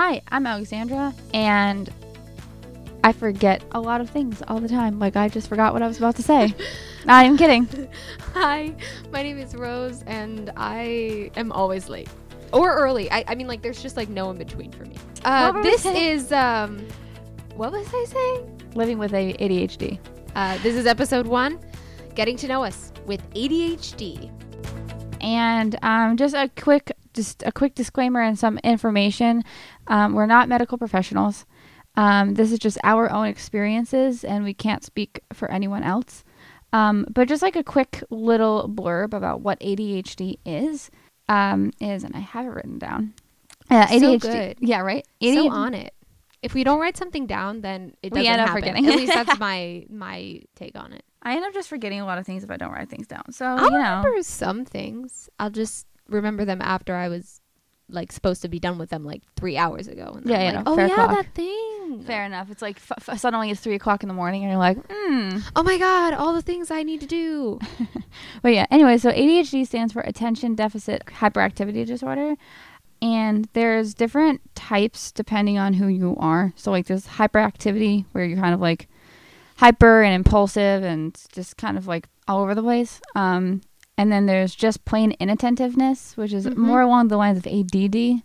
Hi, I'm Alexandra, and I forget a lot of things all the time. Like, I just forgot what I was about to say. Not even kidding. Hi, my name is Rose, and I am always late or early. I, I mean, like, there's just like no in between for me. Uh, this is um, what was I saying? Living with ADHD. Uh, this is episode one, getting to know us with ADHD. And um, just a quick, just a quick disclaimer and some information. Um, we're not medical professionals. Um, this is just our own experiences, and we can't speak for anyone else. Um, but just like a quick little blurb about what ADHD is, um, is, and I have it written down. Uh, So good. Yeah, right. So on it. If we don't write something down, then it We doesn't end up happen. forgetting. At least that's my my take on it. I end up just forgetting a lot of things if I don't write things down. So I'll you know, remember some things. I'll just remember them after I was like supposed to be done with them like three hours ago. And Yeah, yeah, like, no, oh yeah, clock. that thing. fair enough. It's like f- f- suddenly it's three o'clock in the morning, and you're like, hmm. Oh my god, all the things I need to do. But yeah, anyway, so ADHD stands for Attention Deficit Hyperactivity Disorder. And there's different types depending on who you are. So, like, there's hyperactivity, where you're kind of like hyper and impulsive and just kind of like all over the place. Um, and then there's just plain inattentiveness, which is Mhm. more along the lines of ADD.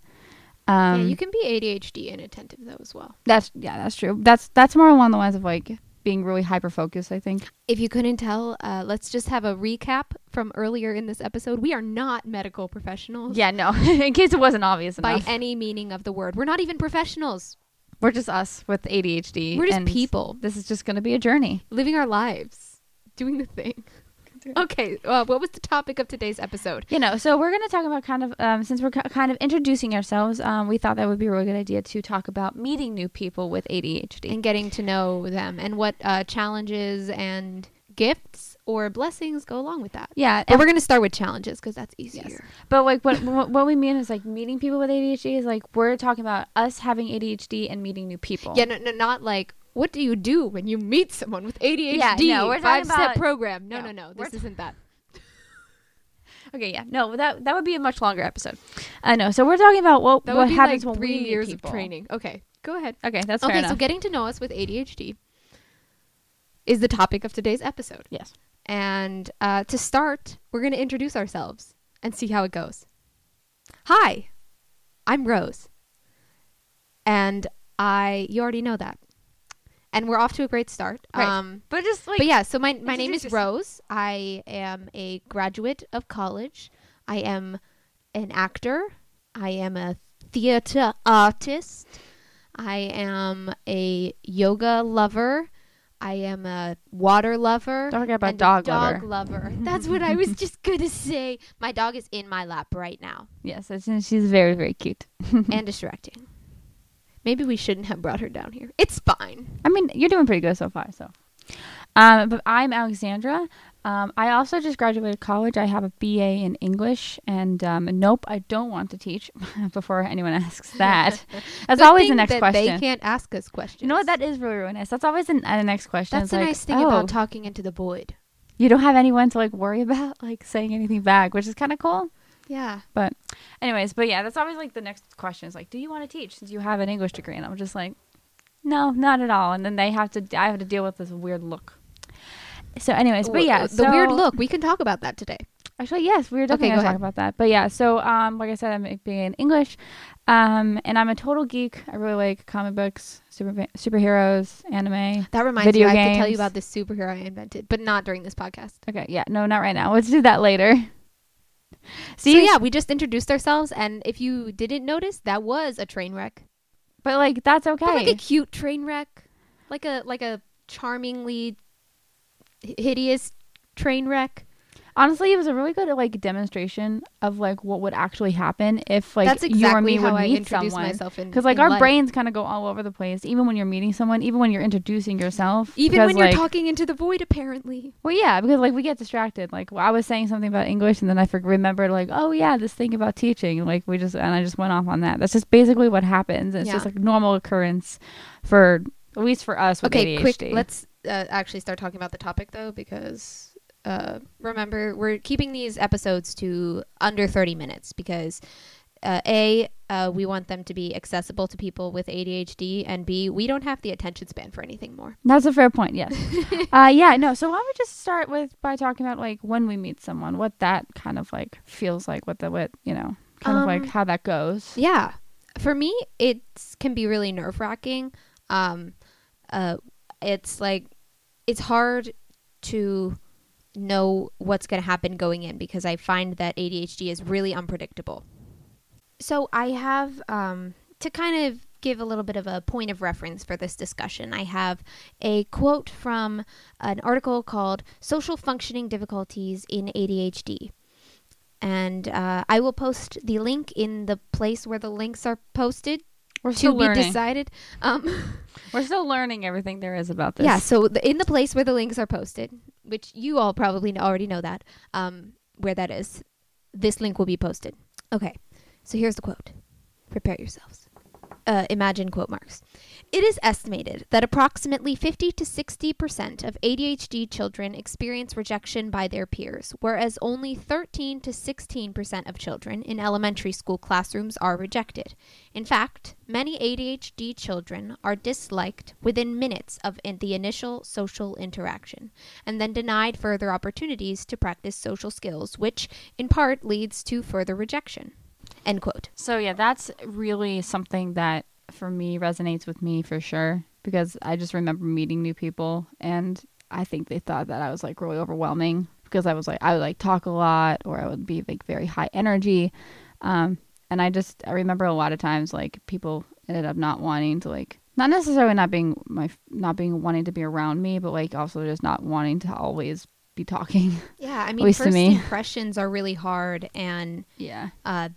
Um, yeah, you can be ADHD inattentive though as well. that's yeah, that's true. That's that's more along the lines of like being really hyper focused. I think. If you couldn't tell, uh, let's just have a recap from earlier in this episode. We are not medical professionals Yeah, no. In case it wasn't obvious by enough, any meaning of the word. We're not even professionals. we're just us with ADHD. We're just people This is just going to be a journey. living our lives, doing the thing. Okay, uh, what was the topic of today's episode? You know, so we're going to talk about kind of um, since we're ki- kind of introducing ourselves. Um, we thought that would be a really good idea to talk about meeting new people with ADHD. and getting to know them and what uh, challenges and gifts or blessings go along with that. yeah, But and we're gonna start with challenges because that's easier. Yes. but like what, what what we mean is like meeting people with ADHD is like we're talking about us having ADHD and meeting new people. Yeah, no, no, not like what do you do when you meet someone with ADHD? Yeah, no, we're talking five step program. No, no, no, no. This isn't that. Okay, yeah, no, that that would be a much longer episode. I know. So we're talking about what That what happens like when three we meet years people. of training. Okay, go ahead. Okay, that's fair okay, so getting to know us with ADHD is the topic of today's episode. yes. And uh, to start, we're going to introduce ourselves and see how it goes. Hi, I'm Rose. And I, you already know that. And we're off to a great start. Right. Um, But just like but yeah, so my, my name is. Rose. I am a graduate of college. I am an actor. I am a theater artist. I am a yoga lover. I am a water lover. Don't forget about dog dog lover. lover. That's what I was just gonna say. My dog is in my lap right now yes, she's very very cute. and distracting. Maybe we shouldn't have brought her down here. It's fine. I mean, you're doing pretty good so far. So, um, but I'm Alexandra. Um, I also just graduated college. I have a BA in English, and um, nope, I don't want to teach. before anyone asks that, that's Good always the next question. They can't ask us questions. You know what? That is really really nice. That's always an, uh, the next question. That's the like, nice thing oh, about talking into the void. you don't have anyone to like worry about like saying anything back, which is kind of cool. Yeah. But, anyways, but yeah, that's always like the next question is like, do you want to teach since you have an English degree? And I'm just like, no, not at all. And then they have to, I have to deal with this weird look. So, anyways, but yeah, the weird look. We can talk about that today. Actually, yes, we were definitely Okay, going to talk about that. But yeah, so um, like I said, I'm being in English, um, and I'm a total geek. I really like comic books, super superheroes, anime. That reminds Video me, I have to tell you about this superhero I invented, but not during this podcast. Okay, yeah, no, not right now. Let's do that later. See, so yeah, we just introduced ourselves, and if you didn't notice, that was a train wreck. but like that's okay. But like a cute train wreck, like a like a charmingly hideous train wreck. Honestly, it was a really good like demonstration of like what would actually happen if like That's you or exactly me how would I meet introduce someone. myself in Because like our life. brains kind of go all over the place, even when you're meeting someone, even when you're introducing yourself. even because, when you're like- talking into the void, apparently. Well, yeah, because like we get distracted. Like I was saying something about English, and then I for- remembered like, oh yeah, this thing about teaching. Like we just and I just went off on that. That's just basically what happens. It's just Yeah. like normal occurrence for at least for us with Okay, ADHD. quick. Let's uh, actually start talking about the topic though, because uh, remember we're keeping these episodes to under 30 minutes because uh, a uh, we want them to be accessible to people with ADHD, and B we don't have the attention span for anything more. That's a fair point. Yes. uh, yeah. No. So why don't we just start with by talking about like when we meet someone, what that kind of like feels like, what the what you know, kind of Um, like how that goes. Yeah, for me it can be really nerve wracking. Um, uh, it's like it's hard to know what's going to happen going in because I find that ADHD is really unpredictable. So I have um, to kind of give a little bit of a point of reference for this discussion. I have a quote from an article called "Social Functioning Difficulties in ADHD." And uh, I will post the link in the place where the links are posted We're to still be decided. Um, We're still learning everything there is about this. yeah, so the, in the place where the links are posted, which you all probably already know that, um, where that is, this link will be posted. Okay, so here's the quote. Prepare yourselves. Uh, imagine quote marks. It is estimated that approximately 50 to 60% of ADHD children experience rejection by their peers, whereas only 13 to 16% of children in elementary school classrooms are rejected. In fact, many ADHD children are disliked within minutes of in the initial social interaction and then denied further opportunities to practice social skills, which in part leads to further rejection. End quote. So yeah, that's really something that for me resonates with me for sure because I just remember meeting new people and I think they thought that I was like really overwhelming because I was like I would like talk a lot or I would be like very high energy. Um and I just I remember a lot of times like people ended up not wanting to like not necessarily not being my not being wanting to be around me but like also just not wanting to always be talking. Yeah, I mean, first me. impressions are really hard, and Yeah. uh,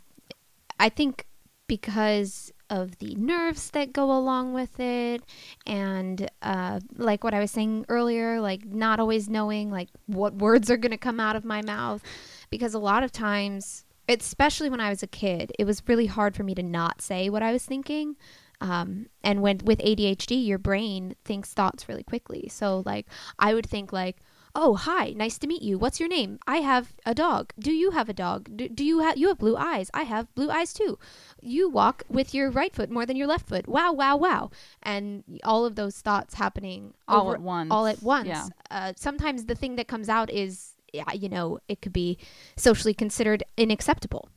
I think because of the nerves that go along with it, and uh, like what I was saying earlier, like not always knowing like what words are going to come out of my mouth, because a lot of times, especially when I was a kid, it was really hard for me to not say what I was thinking. Um, and when with ADHD, your brain thinks thoughts really quickly. So like I would think like, "Oh, hi, nice to meet you. What's your name? I have a dog. Do you have a dog? Do, do you have you have blue eyes? I have blue eyes too. You walk with your right foot more than your left foot. Wow, wow, wow." And all of those thoughts happening All over- at once. all at once. Yeah. Uh, sometimes the thing that comes out is, you know, it could be socially considered unacceptable.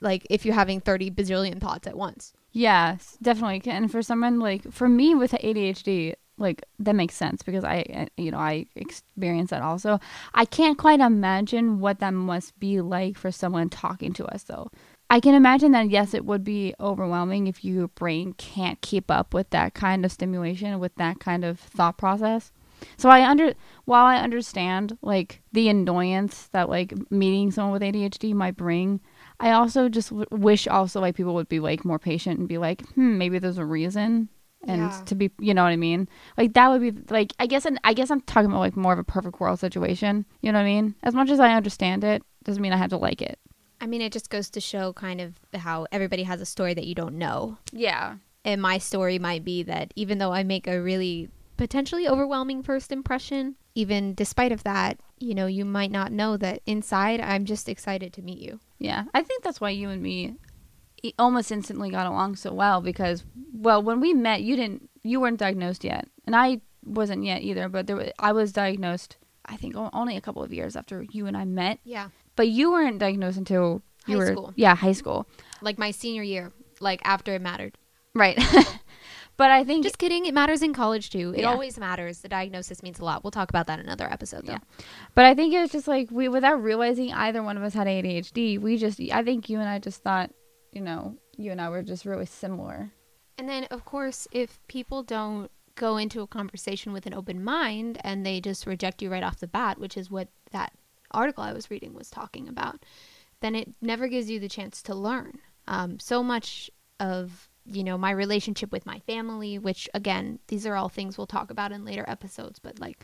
Like if you're having 30 bazillion thoughts at once. Yes, definitely. And for someone like for me with ADHD, like that makes sense because I, uh, you know, I experience that also. I can't quite imagine what that must be like for someone talking to us though. I can imagine that yes, it would be overwhelming if your brain can't keep up with that kind of stimulation, with that kind of thought process. So I under while I understand like the annoyance that like meeting someone with ADHD might bring, I also just w- wish also like people would be like more patient and be like, hmm, maybe there's a reason, and Yeah. to be, you know what I mean? Like that would be like I guess and I guess I'm talking about like more of a perfect world situation. You know what I mean? As much as I understand it, doesn't mean I have to like it. I mean, it just goes to show kind of how everybody has a story that you don't know. Yeah. And my story might be that even though I make a really potentially overwhelming first impression, even despite of that, you know, you might not know that inside I'm just excited to meet you. Yeah, I think that's why you and me almost instantly got along so well because, well, when we met, you didn't, you weren't diagnosed yet, and I wasn't yet either. But there, wa- I was diagnosed. I think only a couple of years after you and I met. Yeah. But you weren't diagnosed until you High were, school. yeah, high school, Like my senior year, like after it mattered. right? but I think Just kidding. It matters in college too. It Yeah. always matters. The diagnosis means a lot. We'll talk about that in another episode though. Yeah. But I think it was just like we, without realizing either one of us had ADHD, we just, I think you and I just thought, you know, you and I were just really similar. And then, of course, if people don't go into a conversation with an open mind and they just reject you right off the bat, which is what that article I was reading was talking about, then it never gives you the chance to learn. Um, so much of you know my relationship with my family, which again, these are all things we'll talk about in later episodes, but like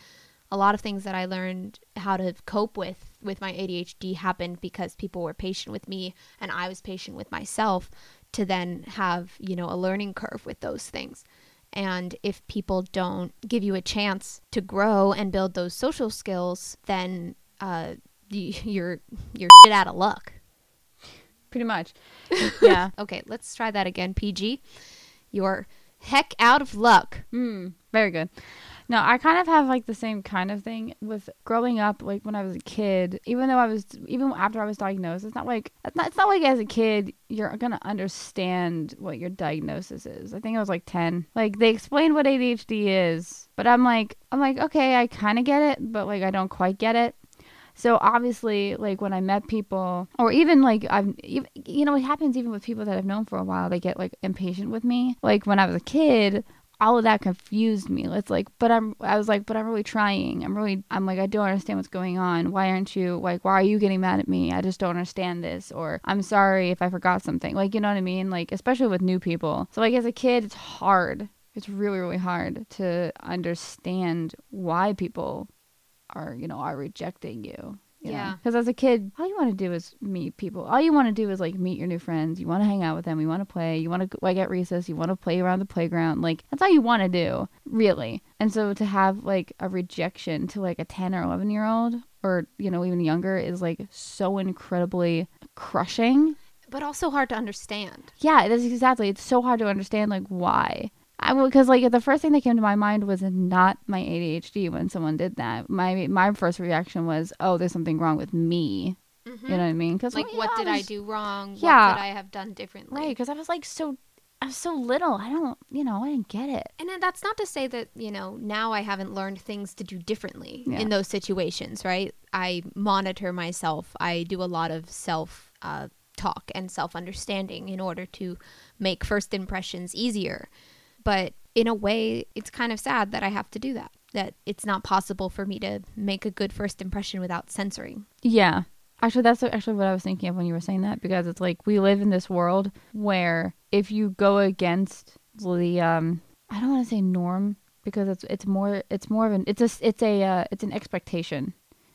a lot of things that I learned how to cope with with my ADHD happened because people were patient with me and I was patient with myself to then have, you know, a learning curve with those things. And if people don't give you a chance to grow and build those social skills, then uh, you're you're shit out of luck. Pretty much. yeah. Okay, let's try that again. PG. You're heck out of luck. Mm, very good. No, I kind of have like the same kind of thing with growing up. Like when I was a kid, even though I was, even after I was diagnosed, it's not like it's not, it's not like as a kid you're gonna understand what your diagnosis is. I think I was like ten. Like they explained what ADHD is, but I'm like, I'm like, okay, I kind of get it, but like I don't quite get it. So obviously, like when I met people, or even like I've, you know, it happens even with people that I've known for a while. They get like impatient with me. Like when I was a kid, all of that confused me. It's like, but I'm, I was like, but I'm really trying. I'm really, I'm like, I don't understand what's going on. Why aren't you, like, why are you getting mad at me? I just don't understand this. Or I'm sorry if I forgot something. Like, you know what I mean? Like, especially with new people. So, like, as a kid, it's hard. It's really, really hard to understand why people are, you know, are rejecting you. You Yeah. Because as a kid, all you want to do is meet people. All you want to do is like meet your new friends. You want to hang out with them. You want to play. You want to like at recess. You want to play around the playground. Like that's all you want to do, really. And so to have like a rejection to like a ten or eleven year old, or you know even younger, is like so incredibly crushing. But also hard to understand. Yeah, that's exactly. It's so hard to understand like why. I because like the first thing that came to my mind was not my ADHD when someone did that. My my first reaction was, oh, there's something wrong with me. You know what I mean? Because Like, what did I do wrong? Yeah. What could I have done differently? Right, because I was like so, I was so little. I don't, you know, I didn't get it. And that's not to say that, you know, now I haven't learned things to do differently Yeah. in those situations, right? I monitor myself. I do a lot of self uh, talk and self understanding in order to make first impressions easier. But in a way, it's kind of sad that I have to do that, that it's not possible for me to make a good first impression without censoring. Yeah. Actually, that's actually what I was thinking of when you were saying that because it's like we live in this world where if you go against the um I don't want to say norm because it's it's more it's more of an it's a it's a uh, it's an expectation.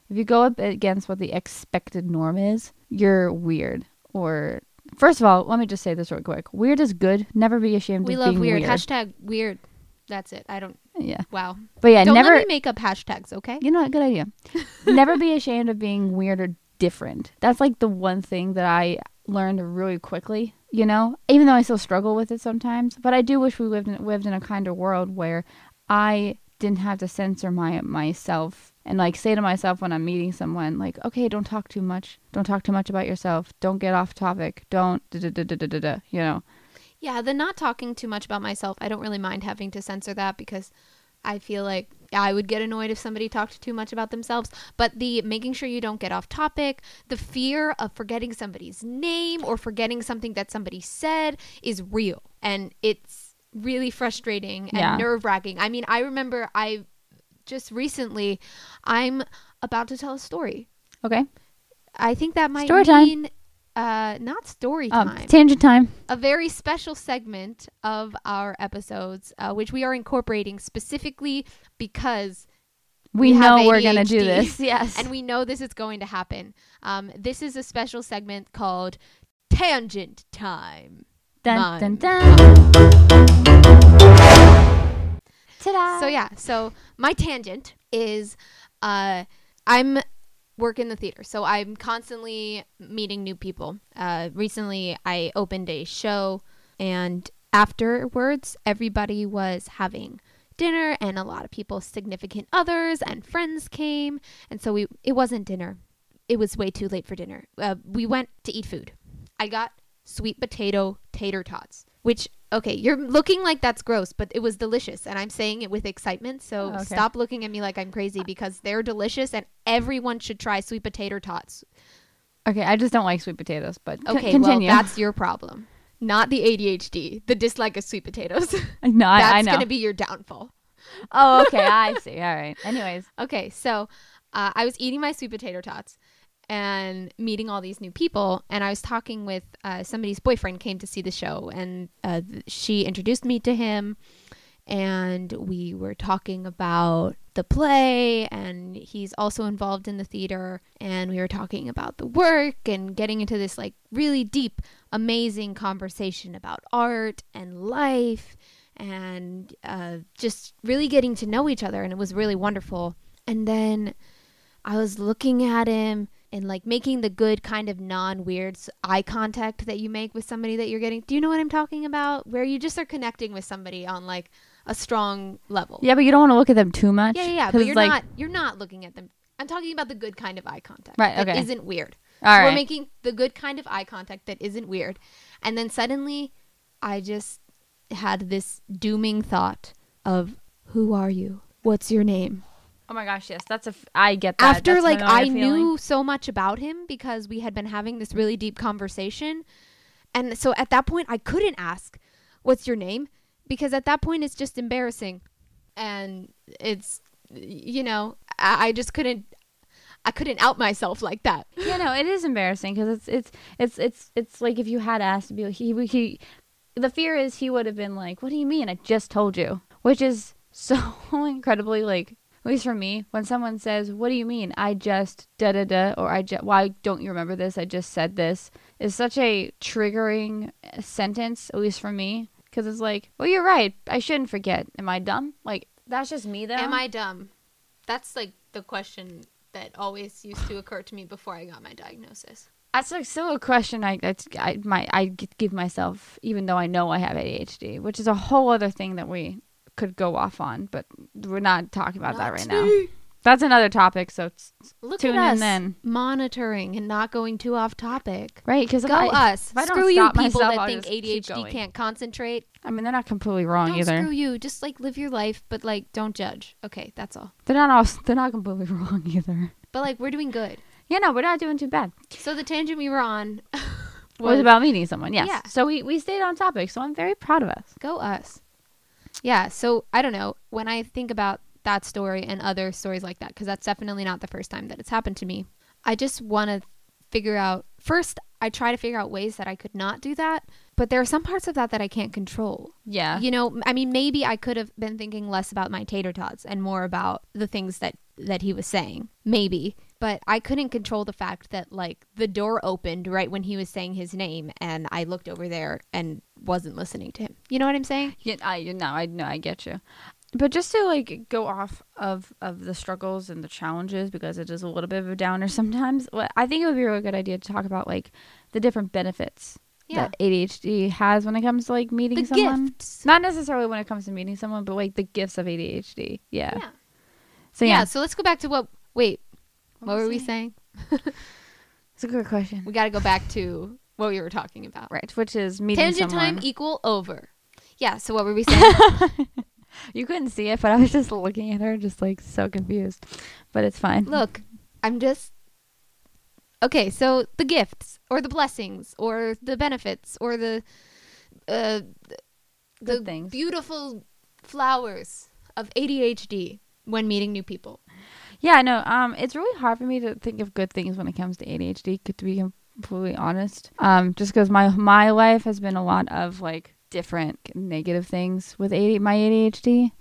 If you go up against what the expected norm is, you're weird. Or first of all, let me just say this real quick: weird is good. Never be ashamed We of love being weird. weird. Hashtag weird. That's it. I don't. yeah, Wow. but yeah, don't never. let me make up hashtags, okay? You know what? Good idea. Never be ashamed of being weird or different. That's like the one thing that I learned really quickly. You know, even though I still struggle with it sometimes, but I do wish we lived in, lived in a kinder world where I didn't have to censor my myself and like say to myself when I'm meeting someone like, okay, don't talk too much, don't talk too much about yourself, don't get off topic, don't da da da you know. Yeah, the not talking too much about myself, I don't really mind having to censor that because I feel like I would get annoyed if somebody talked too much about themselves. But the making sure you don't get off topic, the fear of forgetting somebody's name or forgetting something that somebody said is real. And it's really frustrating and Yeah. nerve wracking. I mean, I remember I just recently, I'm about to tell a story. Okay, I think that might Story time. mean uh, not story um, time tangent time. a very special segment of our episodes, uh, which we are incorporating specifically because We, We know we're gonna do this. Yes, and we know this is going to happen. Um, this is a special segment called Tangent Time. dun dun dun. Ta-da! So yeah, so my tangent is uh, I'm work in the theater, so I'm constantly meeting new people. Uh, recently, I opened a show, and afterwards, everybody was having dinner, and a lot of people's significant others and friends came, and so we it wasn't dinner. It was way too late for dinner. Uh, we went to eat food. I got sweet potato tater tots, which okay, you're looking like that's gross, but it was delicious, and I'm saying it with excitement. So Oh, okay. stop looking at me like I'm crazy because they're delicious, and everyone should try sweet potato tots. Okay, I just don't like sweet potatoes, but c- Okay, continue. well that's your problem, not the ADHD, the dislike of sweet potatoes. no, I, that's I know. gonna be your downfall. oh, okay, I see. All right. Anyways, Okay, so uh, I was eating my sweet potato tots and meeting all these new people, and I was talking with uh, somebody's boyfriend came to see the show, and uh, she introduced me to him, and we were talking about the play, and he's also involved in the theater, and we were talking about the work and getting into this like really deep, amazing conversation about art and life. And uh, just really getting to know each other, and it was really wonderful. And then I was looking at him and like making the good kind of non-weird eye contact that you make with somebody that you're getting. Do you know what I'm talking about? Where you just are connecting with somebody on like a strong level. Yeah, but you don't want to look at them too much. Yeah, yeah, yeah. But you're like, not you're not looking at them. I'm talking about the good kind of eye contact. Right, That okay. isn't weird. All So right. We're making the good kind of eye contact that isn't weird. And then suddenly I just had this dooming thought of who are you? What's your name? Oh my gosh, yes, that's a. F- I get that. After That's like I feeling. knew so much about him because we had been having this really deep conversation. And so at that point I couldn't ask, "What's your name?" because at that point it's just embarrassing. And it's you know, I, I just couldn't I couldn't out myself like that. Yeah, no, it is embarrassing because it's it's it's it's it's like if you had asked he he, the fear is he would have been like, "What do you mean? I just told you," which is so incredibly like. At least for me, when someone says, "What do you mean? I just da da da," or "I just why don't you remember this? I just said this," is such a triggering sentence. At least for me, because it's like, "Well, you're right. I shouldn't forget. Am I dumb?" Like that's just me though. Am I dumb? That's like the question that always used to occur to me before I got my diagnosis. That's like still a question I that's I my I give myself even though I know I have ADHD, which is a whole other thing that we could go off on, but we're not talking about that right now. That's another topic, so it's, Look Tune at in then. monitoring and not going too off topic. right because Go us. if I don't Screw you people myself, that I'll think ADHD can't concentrate. I mean, they're not completely wrong Don't either. screw you. Just like live your life, but like don't judge. Okay, that's all. They're not all they're not completely wrong either. But like we're doing good. Yeah, no, we're not doing too bad. So the tangent we were on was about meeting someone. Yes. Yeah. So we we stayed on topic. So I'm very proud of us. go us. Yeah, so I don't know. When I think about that story and other stories like that, because that's definitely not the first time that it's happened to me, I just want to figure out. First, I try to figure out ways that I could not do that, but there are some parts of that that I can't control. Yeah. You know, I mean, maybe I could have been thinking less about my tater tots and more about the things that that he was saying. Maybe, but I couldn't control the fact that like the door opened right when he was saying his name, and I looked over there and wasn't listening to him. You know what I'm saying? Yeah, I no, I know, I get you. But just to like go off of of the struggles and the challenges because it is a little bit of a downer sometimes. I think it would be a really good idea to talk about like the different benefits Yeah. that ADHD has when it comes to like meeting The someone. gifts. Not necessarily when it comes to meeting someone, but like the gifts of ADHD. Yeah. Yeah. So yeah. yeah, So let's go back to what. Wait, what, was were we saying? it's a good question. We got to go back to what we were talking about. Right, which is meeting Tangent someone. time equal over. Yeah. So what were we saying? you couldn't see it, but I was just looking at her, just like so confused. But it's fine. Look, I'm just. Okay, so the gifts or the blessings or the benefits or the uh the Good things. beautiful flowers of ADHD when meeting new people. Yeah, no, um, it's really hard for me to think of good things when it comes to ADHD. To be completely honest, um, just because my my life has been a lot of like different negative things with AD, my ADHD.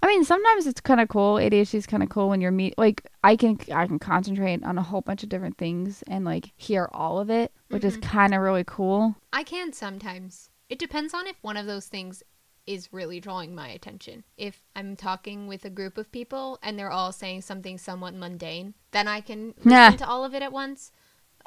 I mean, sometimes it's kind of cool. ADHD is kind of cool when you're meet like I can I can concentrate on a whole bunch of different things and like hear all of it, which is Mhm. kind of really cool. I can sometimes. It depends on if one of those things is really drawing my attention. If I'm talking with a group of people and they're all saying something somewhat mundane, then I can listen Nah. to all of it at once.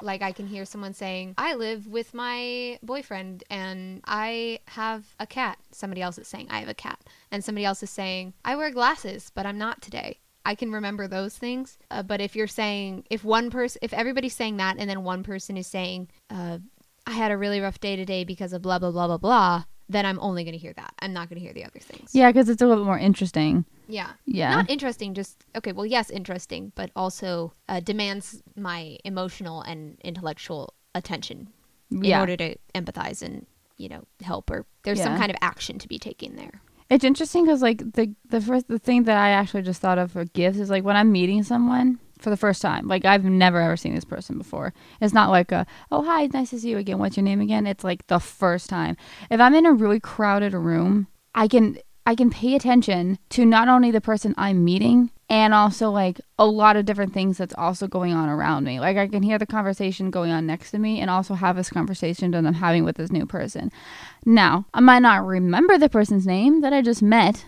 Like I can hear someone saying, "I live with my boyfriend and I have a cat." Somebody else is saying, "I have a cat." And somebody else is saying, "I wear glasses, but I'm not today." I can remember those things. Uh, but if you're saying, if one person, if everybody's saying that, and then one person is saying, uh, I had a really rough day today because of blah blah blah blah blah, then I'm only going to hear that. I'm not going to hear the other things. Yeah, because it's a little bit more interesting. Yeah. Yeah. Not interesting, just okay, well, yes, interesting, but also uh, demands my emotional and intellectual attention in yeah. order to empathize and, you know, help or there's some kind of action to be taken there. It's interesting because like the the first the thing that I actually just thought of for gifts is like when I'm meeting someone for the first time. Like I've never ever seen this person before. It's not like a oh hi nice to see you again. What's your name again? It's like the first time. If I'm in a really crowded room, I can I can pay attention to not only the person I'm meeting and also like a lot of different things that's also going on around me. Like I can hear the conversation going on next to me and also have this conversation that I'm having with this new person. Now, I might not remember the person's name that I just met,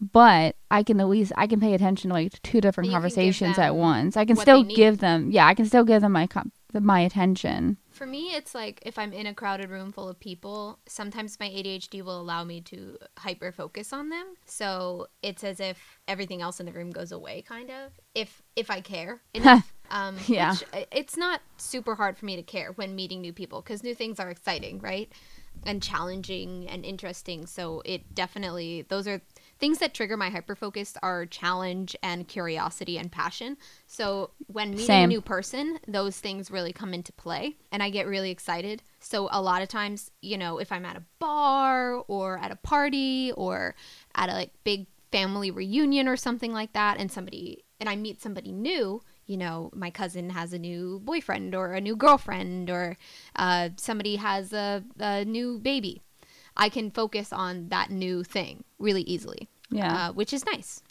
but I can at least I can pay attention to like two different conversations at once. I can still give them yeah, I can still give them my my attention. For me, it's like if I'm in a crowded room full of people, sometimes my ADHD will allow me to hyper focus on them. So it's as if everything else in the room goes away, kind of. If if I care enough. um, Yeah. which, it's not super hard for me to care when meeting new people because new things are exciting, right? And challenging and interesting. So it definitely those are things that trigger my hyper focus are challenge and curiosity and passion. So when meeting a new person, those things really come into play and I get really excited. So a lot of times, you know, if I'm at a bar or at a party or at a like big family reunion or something like that and somebody and I meet somebody new, you know, my cousin has a new boyfriend or a new girlfriend or uh, somebody has a, a new baby. I can focus on that new thing really easily. Yeah. Uh, which is nice.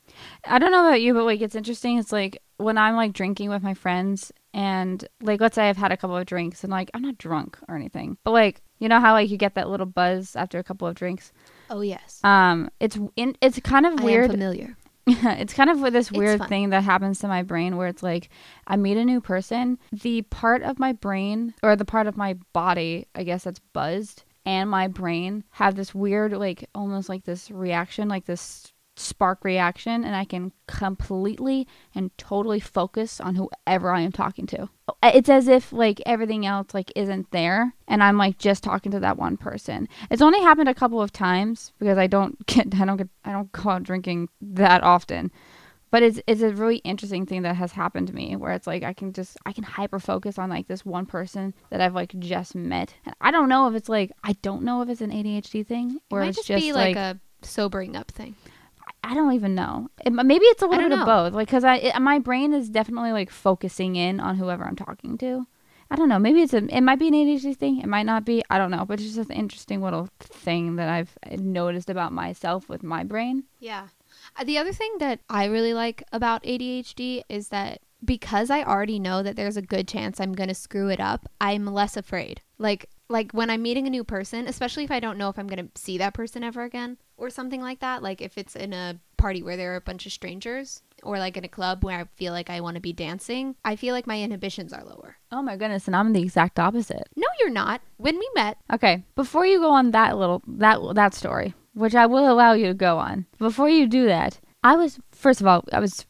I don't know about you, but like it's interesting. It's like when I'm like drinking with my friends, and like let's say I've had a couple of drinks, and like I'm not drunk or anything, but like you know how like you get that little buzz after a couple of drinks. Oh yes. Um, it's in it's kind of weird. familiar. it's kind of with this weird thing that happens to my brain where it's like I meet a new person, the part of my brain or the part of my body, I guess that's buzzed, and my brain have this weird like almost like this reaction, like this spark reaction and I can completely and totally focus on whoever I am talking to. It's as if like everything else like isn't there and I'm like just talking to that one person. It's only happened a couple of times because I don't get I don't get I don't go out drinking that often. But it's it's a really interesting thing that has happened to me where it's like I can just I can hyper focus on like this one person that I've like just met. And I don't know if it's like I don't know if it's an ADHD thing It or might it's just, just be like, a sobering up thing. I don't even know. It, maybe it's a little bit of both. Like, cause I, it, my brain is definitely like focusing in on whoever I'm talking to. I don't know. Maybe it's a. It might be an ADHD thing. It might not be. I don't know. But it's just an interesting little thing that I've uh, noticed about myself with my brain. Yeah. Uh, The other thing that I really like about ADHD is that because I already know that there's a good chance I'm going to screw it up, I'm less afraid. Like like when I'm meeting a new person, especially if I don't know if I'm going to see that person ever again or something like that, like if it's in a party where there are a bunch of strangers or like in a club where I feel like I want to be dancing, I feel like my inhibitions are lower. Oh my goodness! And I'm the exact opposite. No, you're not. When we met, Okay, before you go on that little that that story, which I will allow you to go on, before you do that, I was first of all I was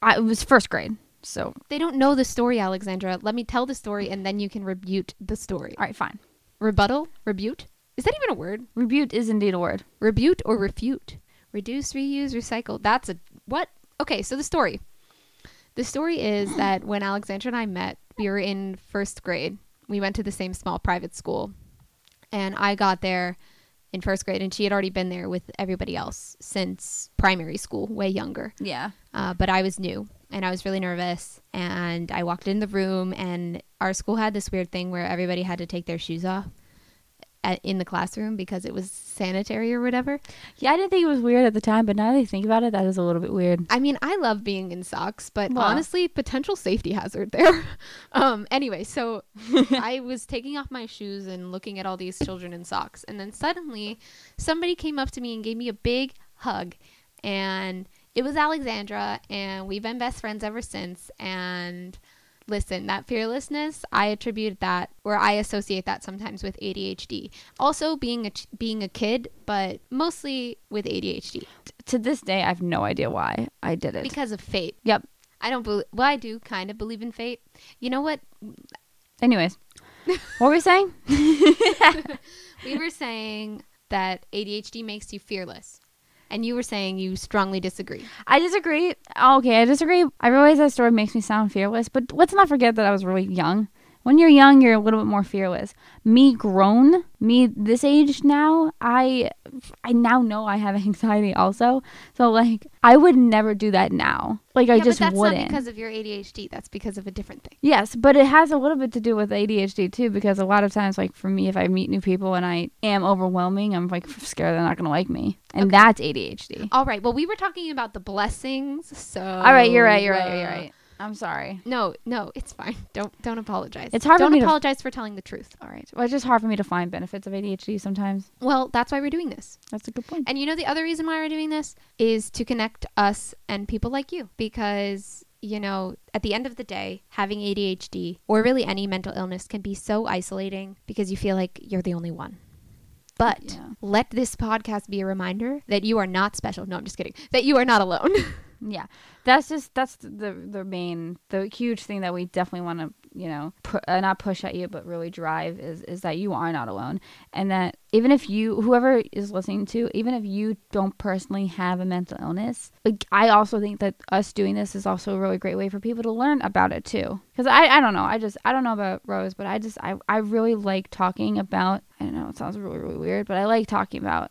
I was first grade. So they don't know the story, Alexandra. Let me tell the story and then you can rebut the story. all right, fine. Rebuttal? Rebute? Is that even a word? Rebute is indeed a word. Rebute or refute? Reduce, reuse, recycle. That's a what? Okay, so the story. The story is that when Alexandra and I met, we were in first grade. We went to the same small private school. And I got there in first grade, and she had already been there with everybody else since primary school, way younger. Yeah. Uh, but I was new and I was really nervous. And I walked in the room, and our school had this weird thing where everybody had to take their shoes off at, in the classroom because it was sanitary or whatever. Yeah, I didn't think it was weird at the time, but now that I think about it, that is a little bit weird. I mean, I love being in socks, but Well. honestly, potential safety hazard there. um, anyway, so I was taking off my shoes and looking at all these children in socks, and then suddenly somebody came up to me and gave me a big hug, and it was Alexandra, and we've been best friends ever since. And listen, that fearlessness, I attribute that, or I associate that sometimes with ADHD. Also, being a ch- being a kid, but mostly with ADHD To this day, I have no idea why I did it. because of fate. Yep. I don't believe. Well, I do kind of believe in fate. You know what? Anyways, what were we saying? We were saying that ADHD makes you fearless, and you were saying you strongly disagree. I disagree. Oh, okay, I disagree. I realize that story makes me sound fearless, but let's not forget that I was really young. When you're young, you're a little bit more fearless. Me grown, me this age now, I I now know I have anxiety also. So like I would never do that now. Like I just but that's wouldn't. That's not because of your ADHD. That's because of a different thing. Yes, but it has a little bit to do with ADHD too, because a lot of times, like for me, if I meet new people and I am overwhelming, I'm like scared they're not gonna like me, and Okay. that's ADHD. All right. Well, we were talking about the blessings. So. All right, you're right, you're right, you're right. I'm sorry. No, no, it's fine. Don't don't apologize. It's hard for Don't me to- apologize for telling the truth. All right. Well, it's just hard for me to find benefits of ADHD sometimes. Well, that's why we're doing this. That's a good point. And you know the other reason why we're doing this is to connect us and people like you because you know, at the end of the day, having ADHD or really any mental illness can be so isolating because you feel like you're the only one. But Yeah. let this podcast be a reminder that you are not special. No, I'm just kidding. That you are not alone. Yeah, that's just that's the the main the huge thing that we definitely want to you know pu- uh, not push at you but really drive is is that you are not alone. And that even if you whoever is listening to even if you don't personally have a mental illness like I also think that us doing this is also a really great way for people to learn about it too. Because I I don't know. I just I don't know about Rose but I just I I really like talking about I don't know it sounds really really weird but I like talking about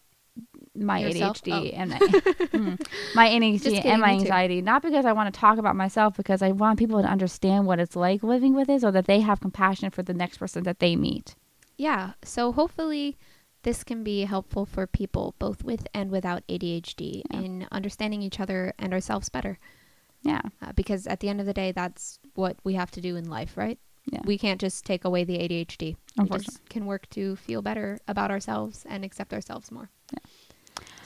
my Yourself? ADHD Oh. and my, mm, my ADHD kidding, and my anxiety. Not because I want to talk about myself, because I want people to understand what it's like living with it, so that they have compassion for the next person that they meet. yeah. So hopefully this can be helpful for people both with and without ADHD Yeah. in understanding each other and ourselves better. Yeah, uh, because at the end of the day, that's what we have to do in life, right? Yeah. We can't just take away the ADHD. We just can work to feel better about ourselves and accept ourselves more.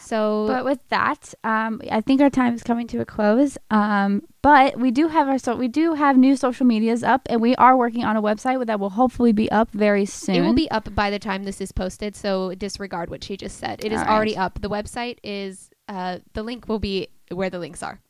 So, But with that, um, I think our time is coming to a close. Um, but we do have our so we do have new social medias up, and we are working on a website that will hopefully be up very soon. it will be up by the time this is posted. So disregard what she just said. It is All right. already up. The website is. Uh, the link will be where the links are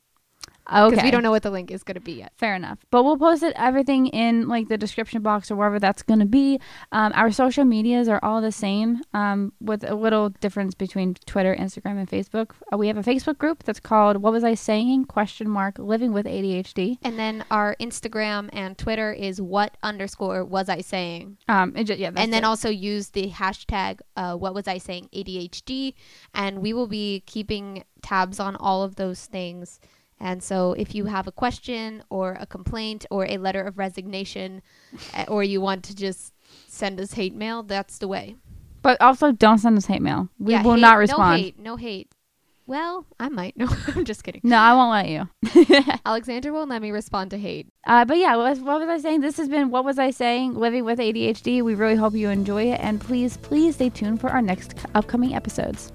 because okay. we don't know what the link is going to be yet. Fair enough. But we'll post it everything in like the description box or wherever that's going to be. Um, our social medias are all the same, um, with a little difference between Twitter, Instagram, and Facebook. Uh, we have a Facebook group that's called "What Was I Saying?" question mark Living with ADHD. And then our Instagram and Twitter is what underscore was I saying? Um, it ju- yeah, that's and then it. also use the hashtag uh, what was i saying adhd and we will be keeping tabs on all of those things and so if you have a question or a complaint or a letter of resignation uh, or you want to just send us hate mail that's the way but also don't send us hate mail. We Yeah, will hate- not no respond. hate no hate well i might no i'm just kidding No, I won't let you. alexandra won't let me respond to hate Uh, but yeah, what was, what was I saying? This has been What Was I Saying? Living with ADHD. We really hope you enjoy it. And please, please stay tuned for our next upcoming episodes.